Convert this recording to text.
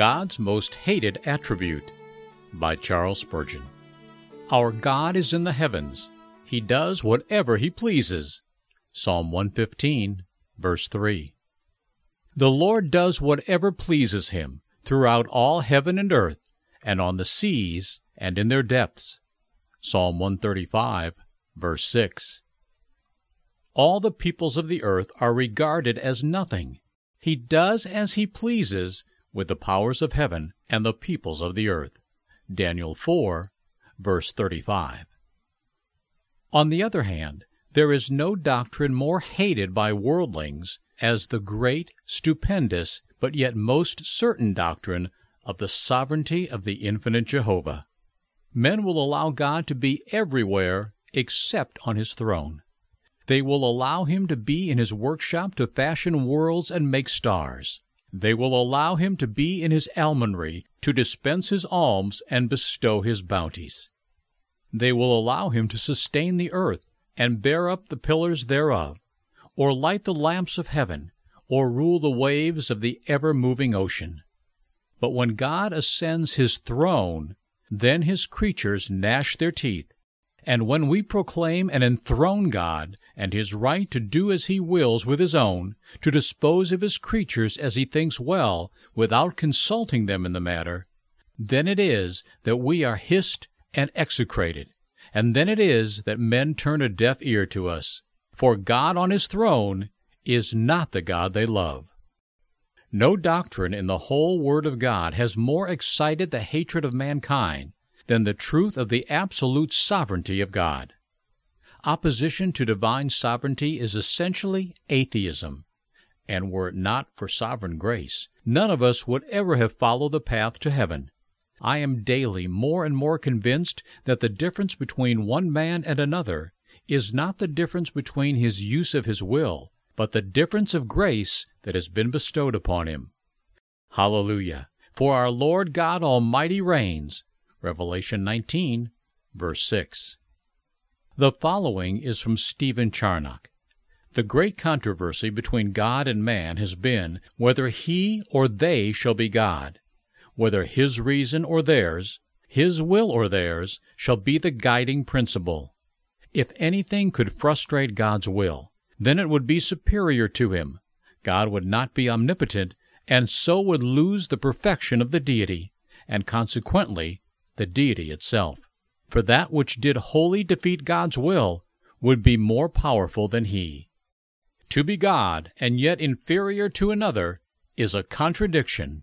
God's Most Hated Attribute by Charles Spurgeon. Our God is in the heavens. He does whatever he pleases. Psalm 115, verse 3. The Lord does whatever pleases him throughout all heaven and earth, and on the seas and in their depths. Psalm 135, verse 6. All the peoples of the earth are regarded as nothing. He does as he pleases with the powers of heaven and the peoples of the earth. Daniel 4, verse 35. On the other hand, there is no doctrine more hated by worldlings as the great, stupendous, but yet most certain doctrine of the sovereignty of the infinite Jehovah. Men will allow God to be everywhere except on his throne. They will allow him to be in his workshop to fashion worlds and make stars. They will allow him to be in his almonry, to dispense his alms and bestow his bounties. They will allow him to sustain the earth and bear up the pillars thereof, or light the lamps of heaven, or rule the waves of the ever moving ocean. But when God ascends his throne, then his creatures gnash their teeth and when we proclaim and enthrone God and his right to do as he wills with his own, to dispose of his creatures as he thinks well, without consulting them in the matter, then it is that we are hissed and execrated, and then it is that men turn a deaf ear to us. For God on his throne is not the God they love. No doctrine in the whole Word of God has more excited the hatred of mankind than the truth of the absolute sovereignty of God. Opposition to divine sovereignty is essentially atheism, and were it not for sovereign grace, none of us would ever have followed the path to heaven. I am daily more and more convinced that the difference between one man and another is not the difference between his use of his will, but the difference of grace that has been bestowed upon him. Hallelujah! For our Lord God Almighty reigns, Revelation 19, verse 6. The following is from Stephen Charnock. The great controversy between God and man has been whether he or they shall be God, whether his reason or theirs, his will or theirs, shall be the guiding principle. If anything could frustrate God's will, then it would be superior to him. God would not be omnipotent, and so would lose the perfection of the deity, and consequently the deity itself. For that which did wholly defeat God's will would be more powerful than he. To be God and yet inferior to another is a contradiction